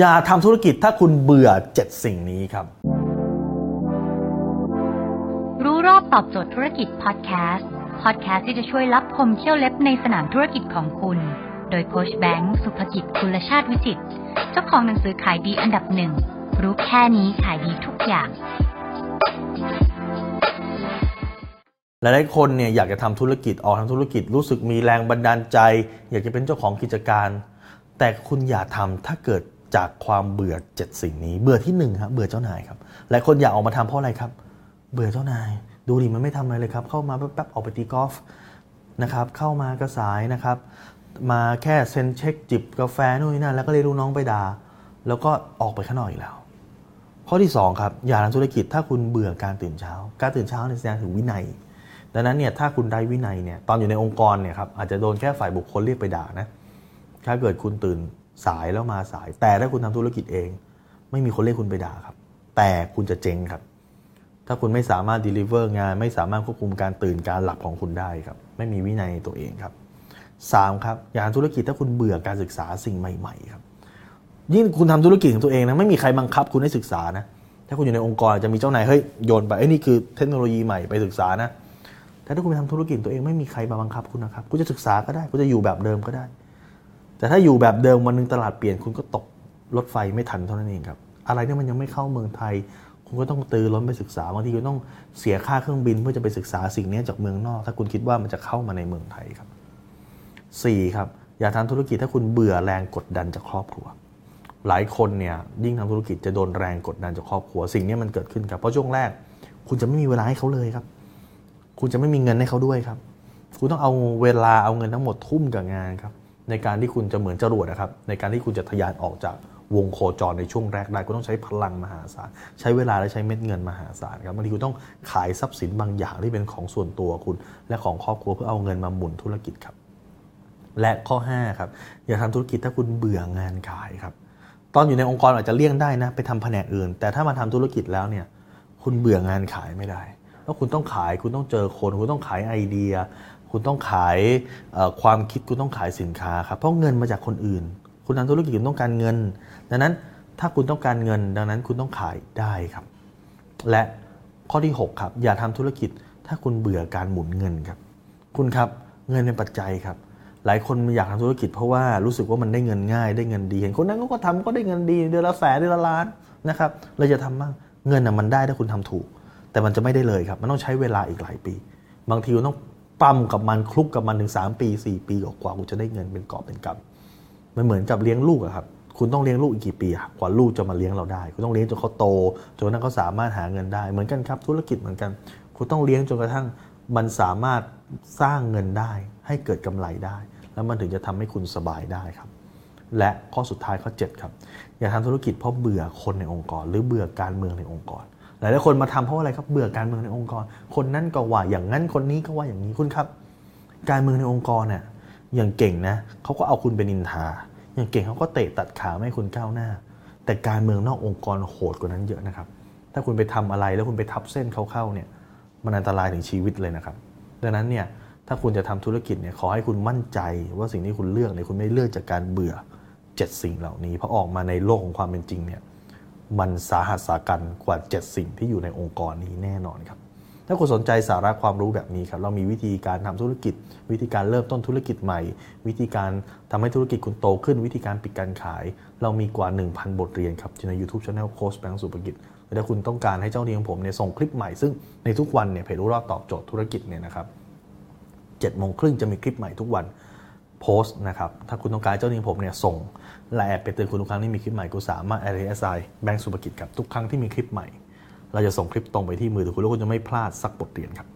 อย่าทำธุรกิจถ้าคุณเบื่อ 7 สิ่งนี้ครับ รู้รอบตอบโจทย์ธุรกิจพอดแคสต์ พอดแคสต์ที่จะช่วยรับคมเที่ยวเล็บในสนามธุรกิจของคุณ โดยโคชแบงค์สุภกิจคุลชาติวิจิตรเจ้าของหนังสือขายดีอันดับหนึ่ง รู้แค่นี้ขายดีทุกอย่าง หลายๆคนเนี่ยอยากจะทำธุรกิจออกทำธุรกิจรู้สึกมีแรงบันดาลใจ อยากจะเป็นเจ้าของกิจการ แต่คุณอย่าทำถ้าเกิด จากความเบื่อ7สิ่งนี้ เบื่อที่1ครับเบื่อเจ้านายครับหลายคนอยากออกมาทำเพราะอะไรครับ เบื่อเจ้านาย ดูดิมันไม่ทำอะไรเลยครับ เข้ามาแป๊บๆออกไปตีกอล์ฟนะครับ เข้ามากระสายนะครับ มาแค่เซ็นเช็คจิบกาแฟนู่นนี่นั่นแล้วก็เรียกลูกน้องไปด่าแล้วก็ออกไปข้างนอกอีกแล้ว ข้อที่2ครับอย่าทำธุรกิจถ้าคุณเบื่อการตื่นเช้า การตื่นเช้าเนี่ยแสดงถึงวินัย ดังนั้นเนี่ยถ้าคุณได้วินัยเนี่ยตอนอยู่ในองค์กรเนี่ยครับอาจจะโดนแค่ฝ่ายบุคคลเรียกไปด่านะถ้าเกิดคุณตื่น สายแล้วมาสาย แต่ถ้าคุณทำธุรกิจเอง ไม่มีคนเรียกคุณไปด่าครับ แต่คุณจะเจ๊งครับ ถ้าคุณไม่สามารถ deliver งาน ไม่สามารถควบคุมการตื่นการหลับของคุณได้ครับ ไม่มีวินัยตัวเองครับสามครับอย่าทำธุรกิจถ้าคุณเบื่อการศึกษาสิ่งใหม่ ๆ ครับ ยิ่งคุณทำธุรกิจของตัวเองนะไม่มีใครบังคับคุณให้ศึกษานะถ้าคุณอยู่ในองค์กรจะมีเจ้านายเฮ้ยโยนไปไอ้ยนี่คือเทคโนโลยีใหม่ไปศึกษานะแต่ถ้าคุณไปทำธุรกิจตัวเองไม่มีใครมาบังคับคุณนะครับ คุณจะศึกษาก็ได้ คุณจะอยู่แบบเดิมก็ได้ แต่ถ้าอยู่แบบเดิมวันหนึงตลาดเปลี่ยนคุณก็ตกรถไฟไม่ทันเท่านั้นเองครับ อะไรที่มันยังไม่เข้าเมืองไทย คุณก็ต้องตือร้นไปศึกษาบางทีคุณต้องเสียค่าเครื่องบินเพื่อจะไปศึกษาสิ่งนี้จากเมืองนอก ถ้าคุณคิดว่ามันจะเข้ามาในเมืองไทยครับ 4 ครับอย่าทำธุรกิจถ้าคุณเบื่อแรงกดดันจากครอบครัว หลายคนเนี่ยยิ่งทำธุรกิจจะโดนแรงกดดันจากครอบครัว สิ่งนี้มันเกิดขึ้นครับเพราะช่วงแรก คุณจะไม่มีเวลาให้เขาเลยครับ คุณจะไม่มีเงินให้เขาด้วยครับ คุณต้องเอาเวลาเอาเงินทั้งหมดทุ่มกับงานครับ ในการที่คุณจะเหมือนจรวดนะครับ ในการที่คุณจะทะยานออกจากวงโคจรในช่วงแรกได้คุณต้องใช้พลังมหาศาล ใช้เวลาและใช้เม็ดเงินมหาศาลครับบางทีคุณต้องขายทรัพย์สินบางอย่างที่เป็นของส่วนตัวคุณ และของครอบครัวเพื่อเอาเงินมาหมุนธุรกิจครับ และข้อ5ครับอย่าทำธุรกิจถ้าคุณเบื่องานขายครับ ตอนอยู่ในองค์กรอาจจะเลี่ยงได้นะ ไปทำแผนกอื่น แต่ถ้ามาทำธุรกิจแล้วเนี่ยคุณเบื่องานขายไม่ได้เพราะคุณต้องขายคุณต้องเจอคน คุณต้องขายไอเดีย คุณต้องขายความคิดคุณต้องขายสินค้าครับเพราะเงินมาจากคนอื่น คุณทำธุรกิจคุณต้องการเงิน ดังนั้นถ้าคุณต้องการเงิน ดังนั้นคุณต้องขายได้ครับ และข้อที่ 6 ครับ อย่าทำธุรกิจ ถ้าคุณเบื่อการหมุนเงินครับ คุณครับเงินเป็นปัจจัยครับ หลายคนอยากทำธุรกิจเพราะว่ารู้สึกว่ามันได้เงินง่าย ได้เงินดีเห็นคนนั้นเขาก็ทำก็ได้เงินดีเดือนละแสนเดือนละล้านนะครับเราจะทำบ้างเงินน่ะมันได้ถ้าคุณทำถูก แต่มันจะไม่ได้เลยครับ มันต้องใช้เวลาอีกหลายปี บางทีคุณต้อง ปั้มกับมันคลุกกับมันถึง 3 ปี 4 ปีกว่าๆคุณจะได้เงินเป็นกอบเป็นกำมันเหมือนกับเลี้ยงลูกอะครับคุณต้องเลี้ยงลูกอีกกี่ปีอะกว่าลูกจะมาเลี้ยงเราได้ คุณต้องเลี้ยงจนเขาโตจนกระทั่งเขาสามารถหาเงินได้เหมือนกันครับ ธุรกิจเหมือนกัน คุณต้องเลี้ยงจนกระทั่งมันสามารถสร้างเงินได้ ให้เกิดกำไรได้ แล้วมันถึงจะทำให้คุณสบายได้ครับ และข้อสุดท้ายข้อ7ครับอย่าทำธุรกิจเพราะเบื่อคนในองค์กร หรือเบื่อการเมืองในองค์กร หลายๆคนมาทำเพราะอะไรครับเบื่อการเมืองในองค์กร คนนั่นก็ว่าอย่างนั้นคนนี้ก็ว่าอย่างนี้คุณครับ การเมืองในองค์กรเนี่ยอย่างเก่งนะเขาก็เอาคุณเป็นนินทา อย่างเก่งเขาก็เตะตัดขาไม่ให้คุณก้าวหน้า แต่การเมืองนอกองค์กรโหดกว่านั้นเยอะนะครับ ถ้าคุณไปทำอะไรแล้วคุณไปทับเส้นเขาเข้าเนี่ยมันอันตรายถึงชีวิตเลยนะครับ ดังนั้นเนี่ยถ้าคุณจะทำธุรกิจเนี่ยขอให้คุณมั่นใจว่าสิ่งที่คุณเลือกเนี่ยคุณไม่เลือกจากการเบื่อเจ็ดสิ่งเหล่านี้เพราะออกมาในโลกของความเป็นจริงเนี่ย มันสาหัสสากันกว่า 7 สิ่งที่อยู่ในองค์กรนี้แน่นอนครับ ถ้าคุณสนใจสาระความรู้แบบนี้ครับ เรามีวิธีการทำธุรกิจ วิธีการเริ่มต้นธุรกิจใหม่ วิธีการทำให้ธุรกิจคุณโตขึ้น วิธีการปิดการขาย เรามีกว่า 1,000 บทเรียนครับใน YouTube Channel โค้ชแบงค์สุภกิจและถ้าคุณต้องการให้เจ้าหนี้ของผมเนี่ยส่งคลิปใหม่ซึ่งในทุกวันเนี่ยเพจรู้รอดตอบโจทย์ธุรกิจเนี่ยนะครับ7โมงครึ่งจะมีคลิปใหม่ทุกวัน โพสต์นะครับ ถ้าคุณต้องการเจ้าหนี้ผมเนี่ยส่งและแอบไปเตือนคุณทุกครั้งที่มีคลิปใหม่ คุณสามารถ RSI แบงก์สุภกิจครับทุกครั้งที่มีคลิปใหม่ เราจะส่งคลิปตรงไปที่มือถือคุณแล้วคุณจะไม่พลาดสักบทเรียนครับ